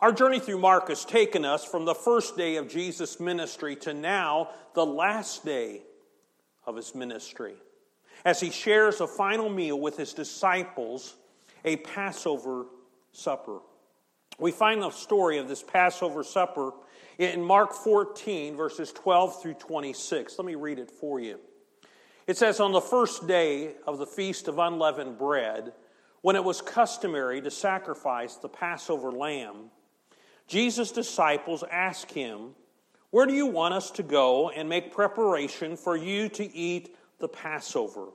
Our journey through Mark has taken us from the first day of Jesus' ministry to now the last day of his ministry as he shares a final meal with his disciples, a Passover supper. We find the story of this Passover supper in Mark 14, verses 12 through 26. Let me read it for you. It says, On the first day of the feast of unleavened bread, when it was customary to sacrifice the Passover lamb, Jesus' disciples asked him, Where do you want us to go and make preparation for you to eat the Passover?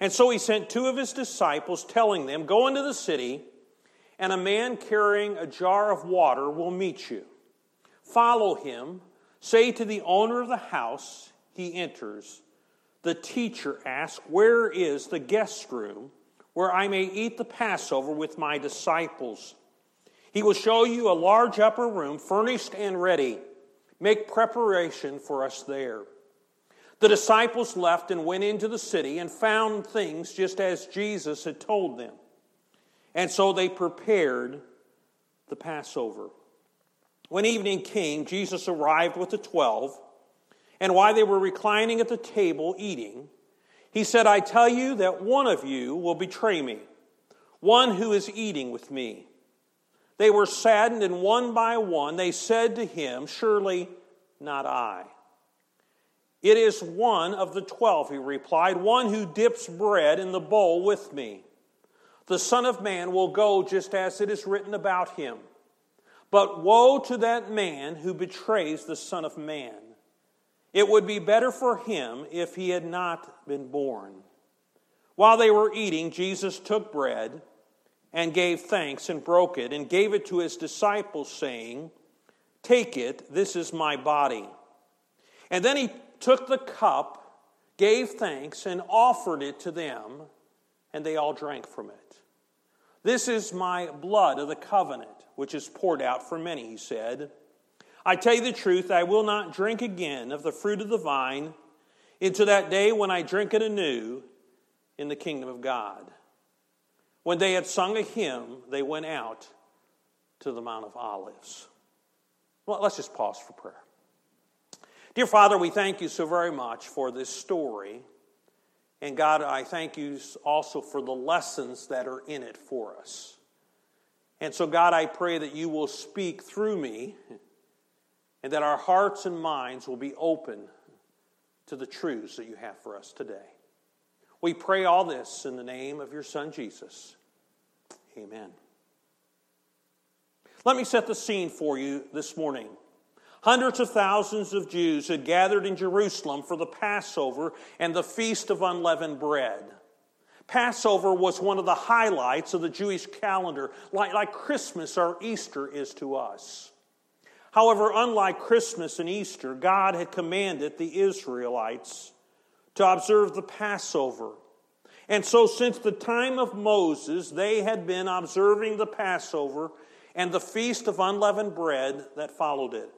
And so he sent two of his disciples, telling them, Go into the city, and a man carrying a jar of water will meet you. Follow him. Say to the owner of the house, he enters. The teacher asks, Where is the guest room where I may eat the Passover with my disciples? He will show you a large upper room, furnished and ready. Make preparation for us there. The disciples left and went into the city and found things just as Jesus had told them. And so they prepared the Passover. When evening came, Jesus arrived with the twelve, and while they were reclining at the table eating, he said, I tell you that one of you will betray me, one who is eating with me. They were saddened, and one by one they said to him, Surely not I. It is one of the twelve, he replied, one who dips bread in the bowl with me. The Son of Man will go just as it is written about him. But woe to that man who betrays the Son of Man. It would be better for him if he had not been born. While they were eating, Jesus took bread and gave thanks and broke it and gave it to his disciples, saying, Take it, this is my body. And then he took the cup, gave thanks, and offered it to them, and they all drank from it. This is my blood of the covenant, which is poured out for many, he said. I tell you the truth, I will not drink again of the fruit of the vine into that day when I drink it anew in the kingdom of God. When they had sung a hymn, they went out to the Mount of Olives. Well, let's just pause for prayer. Dear Father, we thank you so very much for this story. And God, I thank you also for the lessons that are in it for us. And so, God, I pray that you will speak through me and that our hearts and minds will be open to the truths that you have for us today. We pray all this in the name of your Son, Jesus. Amen. Let me set the scene for you this morning. Hundreds of thousands of Jews had gathered in Jerusalem for the Passover and the Feast of Unleavened Bread. Passover was one of the highlights of the Jewish calendar, like, like Christmas or Easter is to us. However, unlike Christmas and Easter, God had commanded the Israelites to observe the Passover. And so, since the time of Moses, they had been observing the Passover and the Feast of Unleavened Bread that followed it.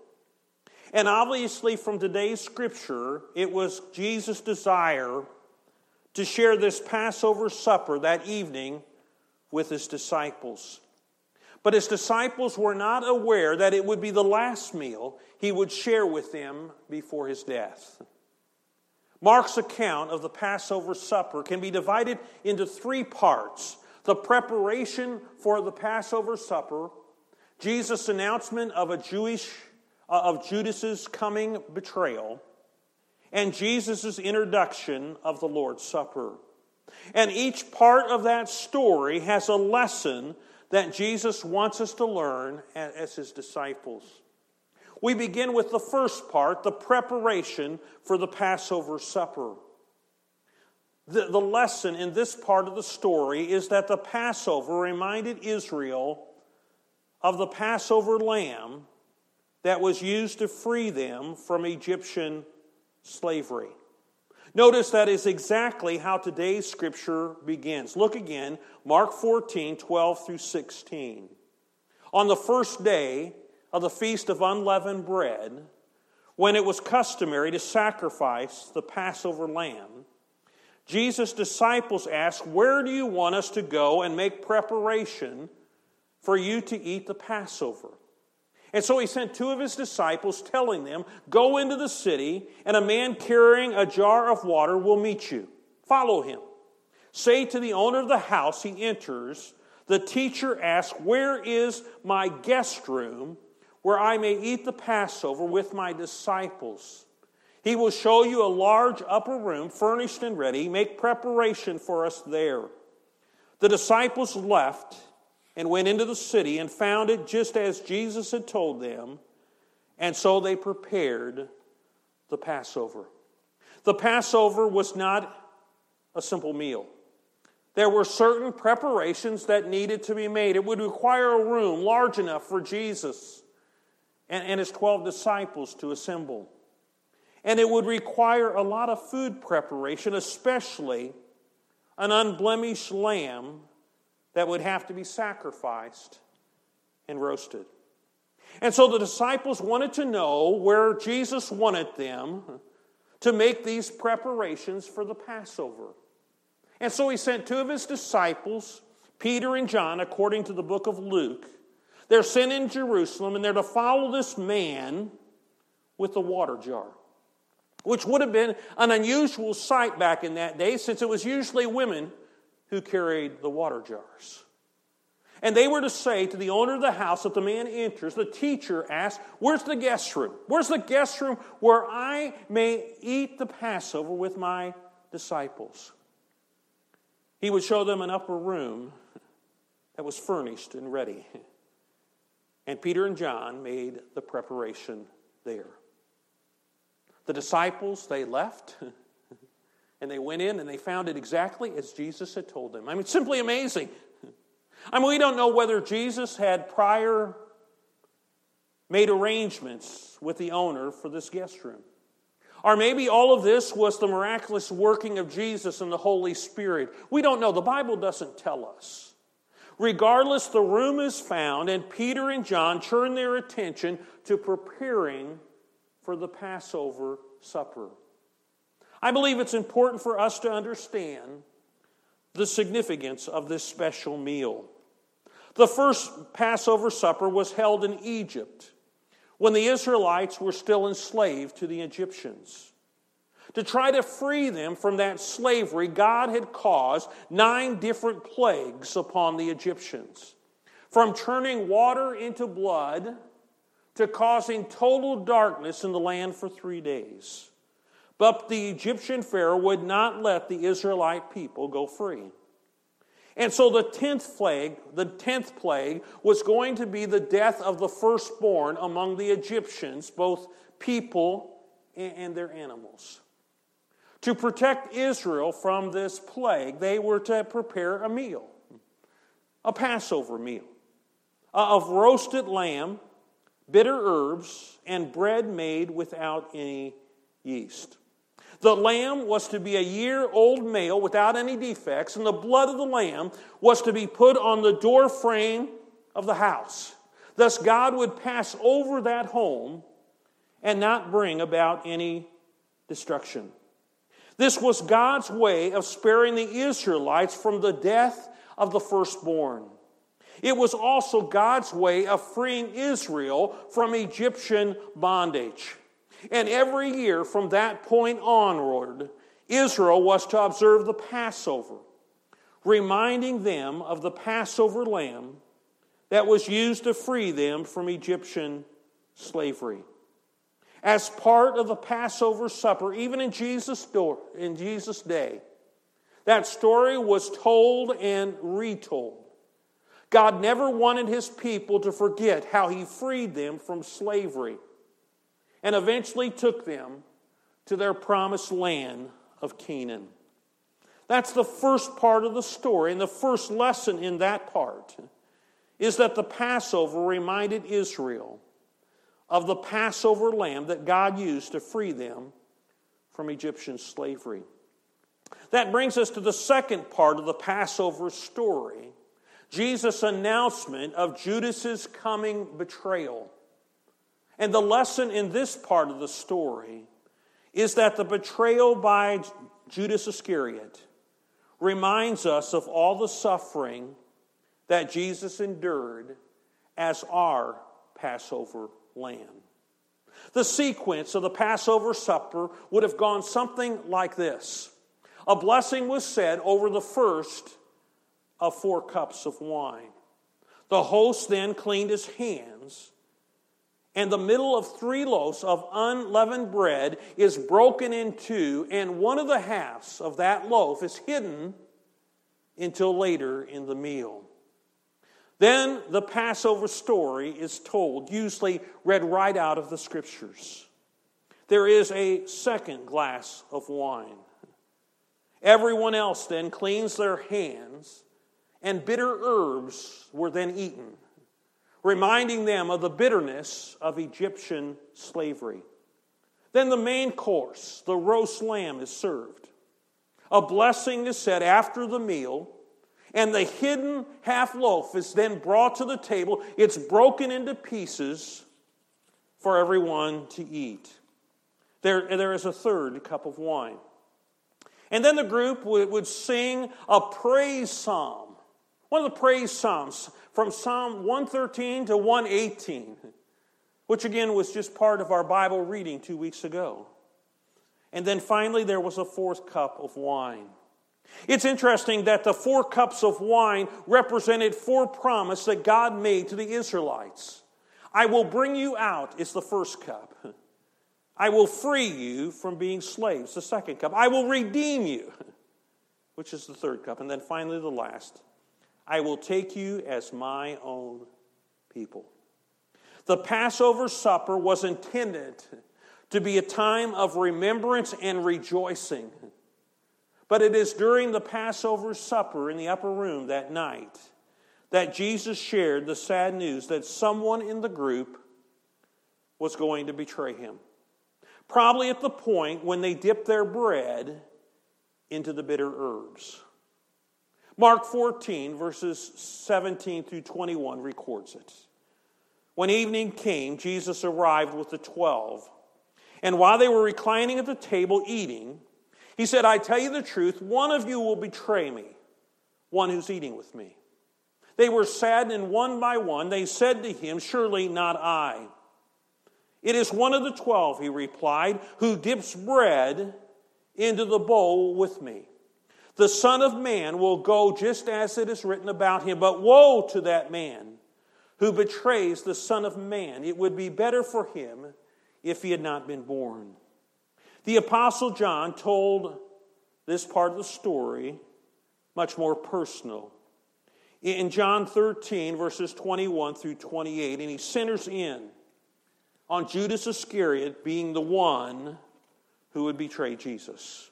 And obviously, from today's scripture, it was Jesus' desire to share this Passover supper that evening with his disciples. But his disciples were not aware that it would be the last meal he would share with them before his death. Mark's account of the Passover supper can be divided into three parts the preparation for the Passover supper, Jesus' announcement of a Jewish uh, of Judas's coming betrayal, and Jesus' introduction of the Lord's Supper. And each part of that story has a lesson that Jesus wants us to learn as his disciples. We begin with the first part, the preparation for the Passover supper. The, the lesson in this part of the story is that the Passover reminded Israel of the Passover lamb that was used to free them from Egyptian slavery. Notice that is exactly how today's scripture begins. Look again, Mark 14, 12 through 16. On the first day, of the Feast of Unleavened Bread, when it was customary to sacrifice the Passover lamb, Jesus' disciples asked, Where do you want us to go and make preparation for you to eat the Passover. And so he sent two of his disciples, telling them, Go into the city, and a man carrying a jar of water will meet you. Follow him. Say to the owner of the house he enters, The teacher asks, Where is my guest room, where I may eat the Passover with my disciples? He will show you a large upper room, furnished and ready. Make preparation for us there. The disciples left and went into the city and found it just as Jesus had told them, and so they prepared the Passover. The Passover was not a simple meal. There were certain preparations that needed to be made. It would require a room large enough for Jesus and, and his 12 disciples to assemble. And it would require a lot of food preparation, especially an unblemished lamb that would have to be sacrificed and roasted. And so the disciples wanted to know where Jesus wanted them to make these preparations for the Passover. And so he sent two of his disciples, Peter and John, according to the book of Luke. They're sent in Jerusalem and they're to follow this man with the water jar, which would have been an unusual sight back in that day since it was usually women who carried the water jars. And they were to say to the owner of the house that the man enters, the teacher asks, Where's the guest room? Where's the guest room where I may eat the Passover with my disciples? He would show them an upper room that was furnished and ready. And Peter and John made the preparation there. The disciples, they left. And they went in and they found it exactly as Jesus had told them. I mean, simply amazing. I mean, we don't know whether Jesus had prior made arrangements with the owner for this guest room. Or maybe all of this was the miraculous working of Jesus and the Holy Spirit. We don't know. The Bible doesn't tell us. Regardless, the room is found, and Peter and John turn their attention to preparing for the Passover supper. I believe it's important for us to understand the significance of this special meal. The first Passover supper was held in Egypt when the Israelites were still enslaved to the Egyptians. To try to free them from that slavery, God had caused nine different plagues upon the Egyptians. From turning water into blood to causing total darkness in the land for three days. But the Egyptian Pharaoh would not let the Israelite people go free. And so the tenth plague, the tenth plague was going to be the death of the firstborn among the Egyptians, both people and their animals. To protect Israel from this plague, they were to prepare a meal, a Passover meal uh, of roasted lamb, bitter herbs, and bread made without any yeast. The lamb was to be a year old male without any defects, and the blood of the lamb was to be put on the door frame of the house. Thus, God would pass over that home and not bring about any destruction. This was God's way of sparing the Israelites from the death of the firstborn. It was also God's way of freeing Israel from Egyptian bondage. And every year from that point onward, Israel was to observe the Passover, reminding them of the Passover lamb that was used to free them from Egyptian slavery. As part of the Passover supper, even in Jesus' door, in Jesus' day, that story was told and retold. God never wanted his people to forget how he freed them from slavery and eventually took them to their promised land of Canaan. That's the first part of the story, and the first lesson in that part is that the Passover reminded Israel of the Passover lamb that God used to free them from Egyptian slavery. That brings us to the second part of the Passover story Jesus' announcement of Judas's coming betrayal. And the lesson in this part of the story is that the betrayal by Judas Iscariot reminds us of all the suffering that Jesus endured as our Passover lamb. The sequence of the Passover supper would have gone something like this A blessing was said over the first of four cups of wine. The host then cleaned his hands, and the middle of three loaves of unleavened bread is broken in two, and one of the halves of that loaf is hidden until later in the meal. Then the Passover story is told, usually read right out of the scriptures. There is a second glass of wine. Everyone else then cleans their hands, and bitter herbs were then eaten, reminding them of the bitterness of Egyptian slavery. Then the main course, the roast lamb, is served. A blessing is said after the meal and the hidden half loaf is then brought to the table. It's broken into pieces for everyone to eat. There, there is a third cup of wine. And then the group would, would sing a praise psalm, one of the praise psalms from Psalm 113 to 118, which again was just part of our Bible reading two weeks ago. And then finally, there was a fourth cup of wine. It's interesting that the four cups of wine represented four promises that God made to the Israelites. I will bring you out, is the first cup. I will free you from being slaves, the second cup. I will redeem you, which is the third cup. And then finally, the last I will take you as my own people. The Passover supper was intended to be a time of remembrance and rejoicing. But it is during the Passover supper in the upper room that night that Jesus shared the sad news that someone in the group was going to betray him. Probably at the point when they dipped their bread into the bitter herbs. Mark 14, verses 17 through 21, records it. When evening came, Jesus arrived with the twelve. And while they were reclining at the table eating, he said, I tell you the truth, one of you will betray me, one who's eating with me. They were saddened, and one by one they said to him, Surely not I. It is one of the twelve, he replied, who dips bread into the bowl with me. The Son of Man will go just as it is written about him, but woe to that man who betrays the Son of Man. It would be better for him if he had not been born. The Apostle John told this part of the story much more personal. In John 13, verses 21 through 28, and he centers in on Judas Iscariot being the one who would betray Jesus.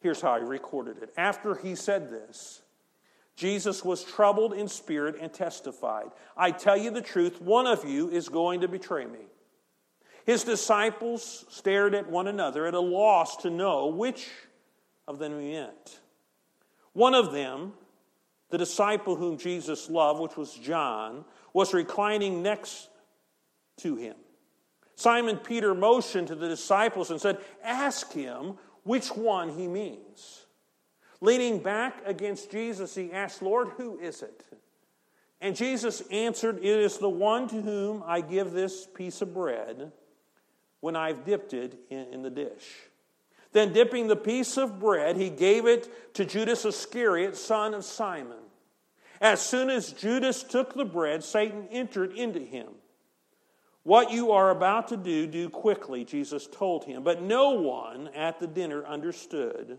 Here's how he recorded it. After he said this, Jesus was troubled in spirit and testified, I tell you the truth, one of you is going to betray me. His disciples stared at one another at a loss to know which of them he meant. One of them, the disciple whom Jesus loved, which was John, was reclining next to him. Simon Peter motioned to the disciples and said, Ask him which one he means. Leaning back against Jesus, he asked, Lord, who is it? And Jesus answered, It is the one to whom I give this piece of bread when I've dipped it in, in the dish. Then, dipping the piece of bread, he gave it to Judas Iscariot, son of Simon. As soon as Judas took the bread, Satan entered into him. What you are about to do, do quickly, Jesus told him. But no one at the dinner understood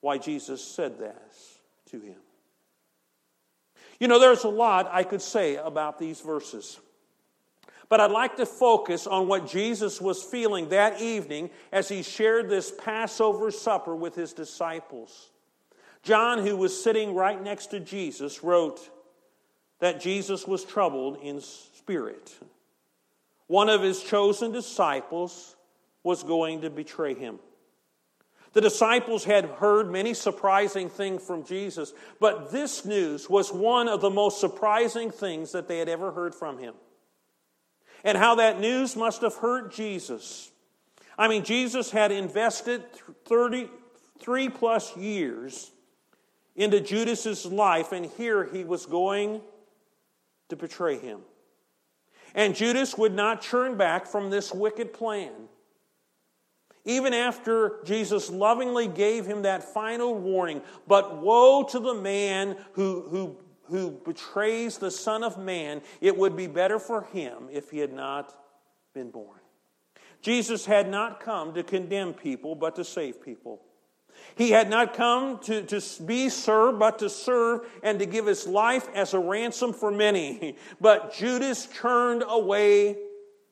why Jesus said this to him. You know, there's a lot I could say about these verses. But I'd like to focus on what Jesus was feeling that evening as he shared this Passover supper with his disciples. John, who was sitting right next to Jesus, wrote that Jesus was troubled in spirit. One of his chosen disciples was going to betray him. The disciples had heard many surprising things from Jesus, but this news was one of the most surprising things that they had ever heard from him and how that news must have hurt Jesus. I mean, Jesus had invested 33 plus years into Judas's life, and here he was going to betray him. And Judas would not turn back from this wicked plan. Even after Jesus lovingly gave him that final warning, but woe to the man who, who, who betrays the Son of Man, it would be better for him if he had not been born. Jesus had not come to condemn people, but to save people. He had not come to, to be served, but to serve and to give his life as a ransom for many. But Judas turned away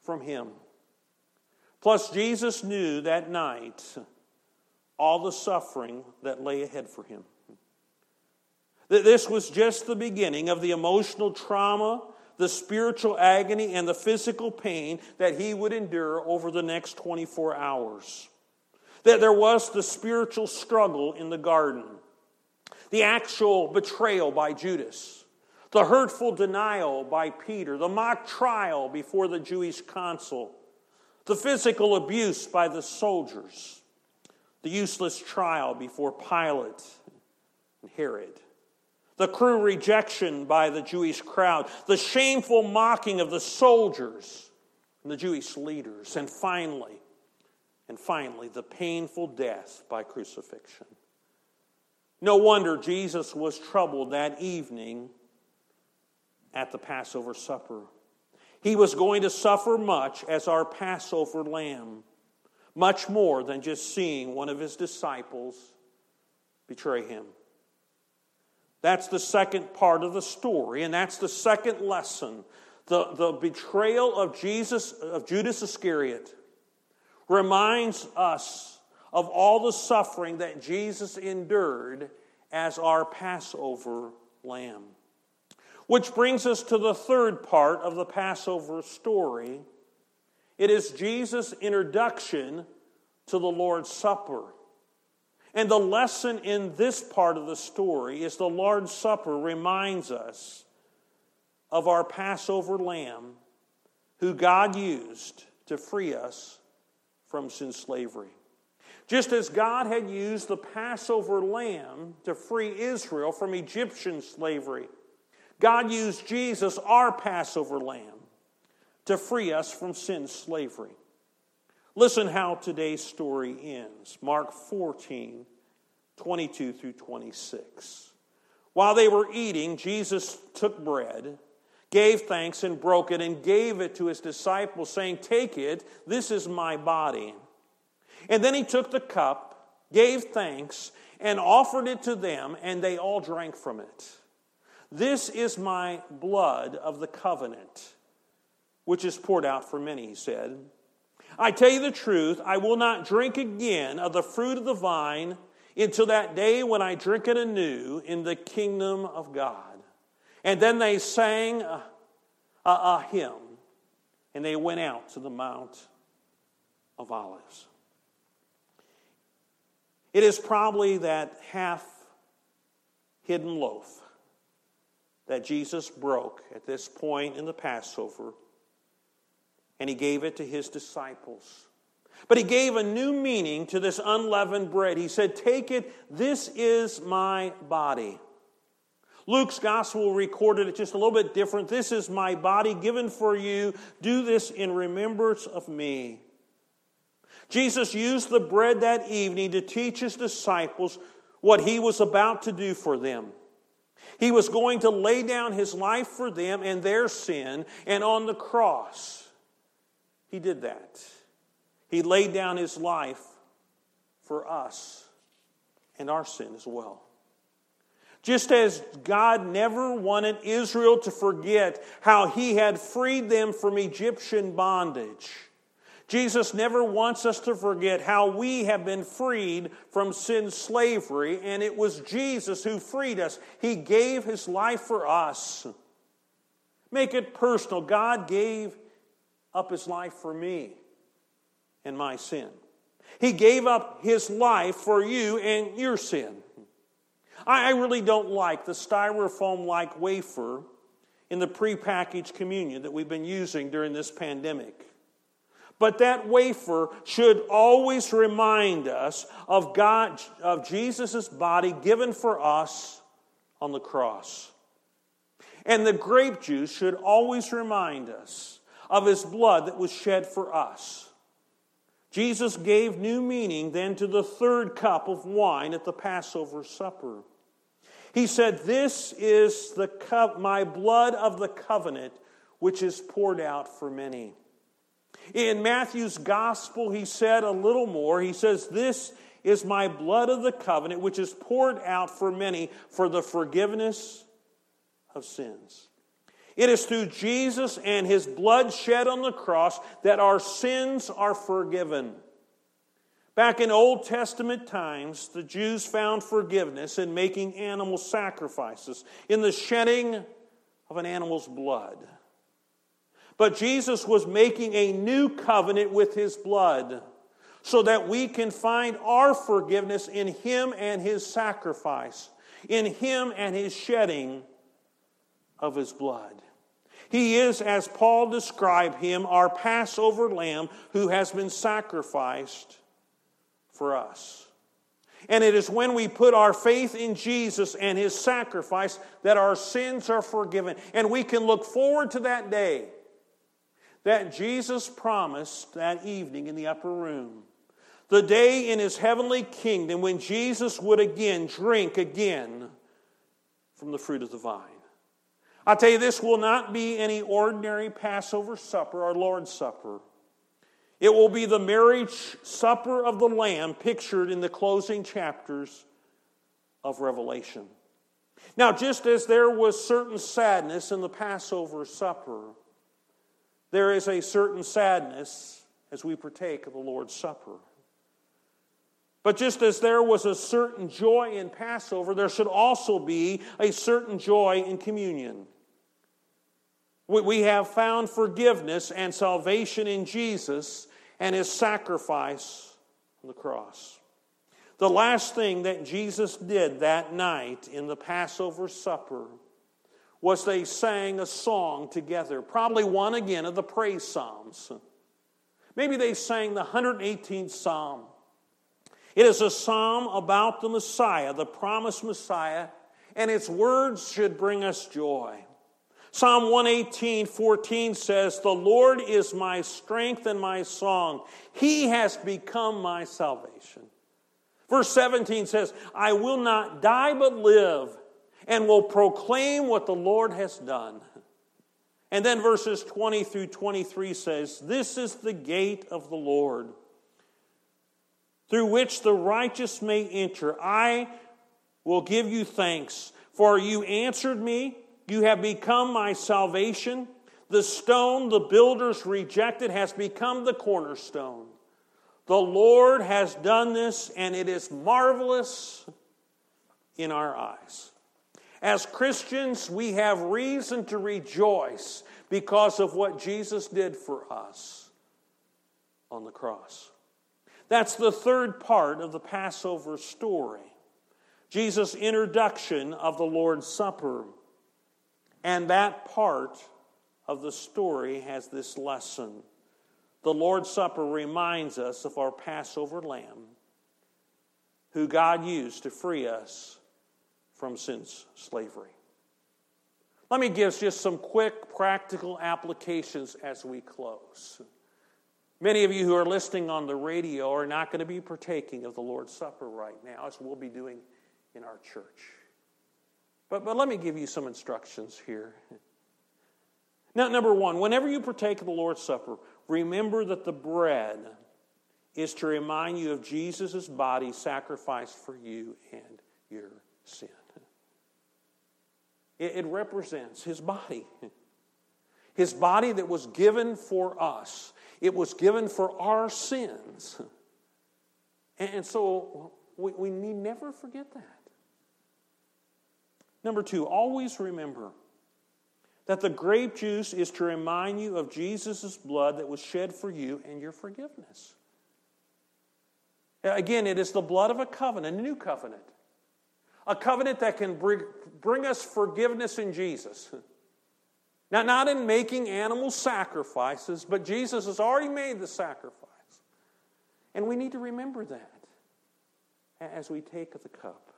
from him. Plus, Jesus knew that night all the suffering that lay ahead for him. That this was just the beginning of the emotional trauma, the spiritual agony, and the physical pain that he would endure over the next 24 hours. That there was the spiritual struggle in the garden, the actual betrayal by Judas, the hurtful denial by Peter, the mock trial before the Jewish consul, the physical abuse by the soldiers, the useless trial before Pilate and Herod the cruel rejection by the Jewish crowd, the shameful mocking of the soldiers and the Jewish leaders, and finally, and finally, the painful death by crucifixion. No wonder Jesus was troubled that evening at the Passover supper. He was going to suffer much as our Passover lamb, much more than just seeing one of his disciples betray him. That's the second part of the story, and that's the second lesson. The, the betrayal of Jesus, of Judas Iscariot reminds us of all the suffering that Jesus endured as our Passover lamb. Which brings us to the third part of the Passover story. It is Jesus' introduction to the Lord's Supper. And the lesson in this part of the story is the Lord's Supper reminds us of our Passover lamb who God used to free us from sin slavery. Just as God had used the Passover lamb to free Israel from Egyptian slavery, God used Jesus, our Passover lamb, to free us from sin slavery. Listen how today's story ends. Mark 14, 22 through 26. While they were eating, Jesus took bread gave thanks and broke it and gave it to his disciples, saying, Take it, this is my body. And then he took the cup, gave thanks, and offered it to them, and they all drank from it. This is my blood of the covenant, which is poured out for many, he said. I tell you the truth, I will not drink again of the fruit of the vine until that day when I drink it anew in the kingdom of God. And then they sang a, a, a hymn and they went out to the Mount of Olives. It is probably that half hidden loaf that Jesus broke at this point in the Passover, and he gave it to his disciples. But he gave a new meaning to this unleavened bread. He said, Take it, this is my body. Luke's gospel recorded it just a little bit different. This is my body given for you. Do this in remembrance of me. Jesus used the bread that evening to teach his disciples what he was about to do for them. He was going to lay down his life for them and their sin, and on the cross, he did that. He laid down his life for us and our sin as well. Just as God never wanted Israel to forget how he had freed them from Egyptian bondage, Jesus never wants us to forget how we have been freed from sin slavery, and it was Jesus who freed us. He gave his life for us. Make it personal. God gave up his life for me and my sin. He gave up his life for you and your sin. I, really don't like the styrofoam like wafer in the prepackaged communion that we've been using during this pandemic. But that wafer should always remind us of God, of Jesus' body given for us on the cross. And the grape juice should always remind us of his blood that was shed for us. Jesus gave new meaning then to the third cup of wine at the Passover supper. He said, This is the cup, my blood of the covenant, which is poured out for many. In Matthew's gospel, he said a little more. He says, This is my blood of the covenant, which is poured out for many for the forgiveness of sins. It is through Jesus and his blood shed on the cross that our sins are forgiven. Back in Old Testament times, the Jews found forgiveness in making animal sacrifices, in the shedding of an animal's blood. But Jesus was making a new covenant with his blood so that we can find our forgiveness in him and his sacrifice, in him and his shedding of his blood. He is, as Paul described him, our Passover lamb who has been sacrificed for us. And it is when we put our faith in Jesus and his sacrifice that our sins are forgiven. And we can look forward to that day that Jesus promised that evening in the upper room. The day in his heavenly kingdom when Jesus would again drink again from the fruit of the vine. I tell you, this will not be any ordinary Passover supper or Lord's Supper. It will be the marriage supper of the Lamb pictured in the closing chapters of Revelation. Now, just as there was certain sadness in the Passover supper, there is a certain sadness as we partake of the Lord's Supper. But just as there was a certain joy in Passover, there should also be a certain joy in communion. We have found forgiveness and salvation in Jesus and his sacrifice on the cross. The last thing that Jesus did that night in the Passover supper was they sang a song together, probably one again of the praise psalms. Maybe they sang the 118th psalm. It is a psalm about the Messiah, the promised Messiah, and its words should bring us joy. Psalm 118, 14 says, The Lord is my strength and my song. He has become my salvation. Verse 17 says, I will not die but live and will proclaim what the Lord has done. And then verses 20 through 23 says, This is the gate of the Lord, through which the righteous may enter. I will give you thanks, for you answered me. You have become my salvation. The stone the builders rejected has become the cornerstone. The Lord has done this, and it is marvelous in our eyes. As Christians, we have reason to rejoice because of what Jesus did for us on the cross. That's the third part of the Passover story Jesus' introduction of the Lord's Supper. And that part of the story has this lesson. The Lord's Supper reminds us of our Passover lamb, who God used to free us from sin's slavery. Let me give just some quick practical applications as we close. Many of you who are listening on the radio are not going to be partaking of the Lord's Supper right now, as we'll be doing in our church. But, but let me give you some instructions here. Now, number one, whenever you partake of the Lord's Supper, remember that the bread is to remind you of Jesus' body sacrificed for you and your sin. It, represents his body. His body that was given for us, it was given for our sins. And so we, we need never forget that. Number two, always remember that the grape juice is to remind you of Jesus' blood that was shed for you and your forgiveness. Again, it is the blood of a covenant, a new covenant. A covenant that can bring, bring us forgiveness in Jesus. Now, not in making animal sacrifices, but Jesus has already made the sacrifice. And we need to remember that as we take the cup.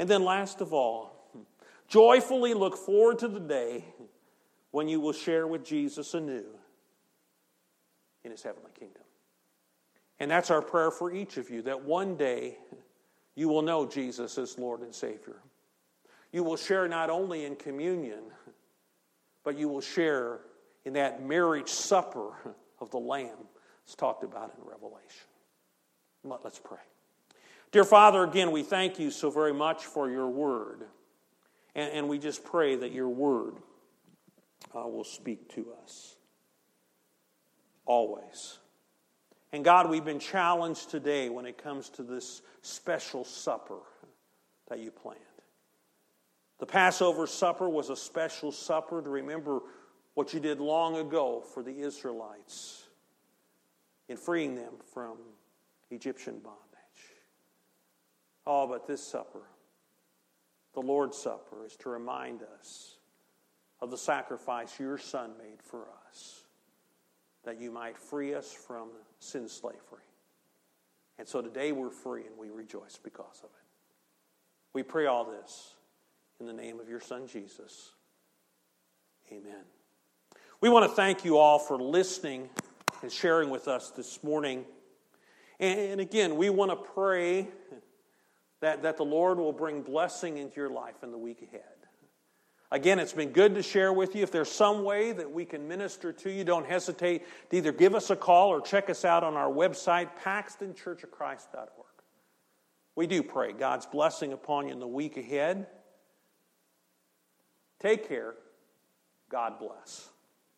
And then, last of all, joyfully look forward to the day when you will share with Jesus anew in his heavenly kingdom. And that's our prayer for each of you that one day you will know Jesus as Lord and Savior. You will share not only in communion, but you will share in that marriage supper of the Lamb it's talked about in Revelation. Let's pray. Dear Father, again, we thank you so very much for your word. And, and we just pray that your word uh, will speak to us always. And God, we've been challenged today when it comes to this special supper that you planned. The Passover supper was a special supper to remember what you did long ago for the Israelites in freeing them from Egyptian bondage. Oh, but this supper, the Lord's Supper, is to remind us of the sacrifice your Son made for us, that you might free us from sin slavery. And so today we're free and we rejoice because of it. We pray all this in the name of your Son, Jesus. Amen. We want to thank you all for listening and sharing with us this morning. And again, we want to pray that, that the Lord will bring blessing into your life in the week ahead. Again, it's been good to share with you. If there's some way that we can minister to you, don't hesitate to either give us a call or check us out on our website, paxtonchurchofchrist.org. We do pray God's blessing upon you in the week ahead. Take care. God bless.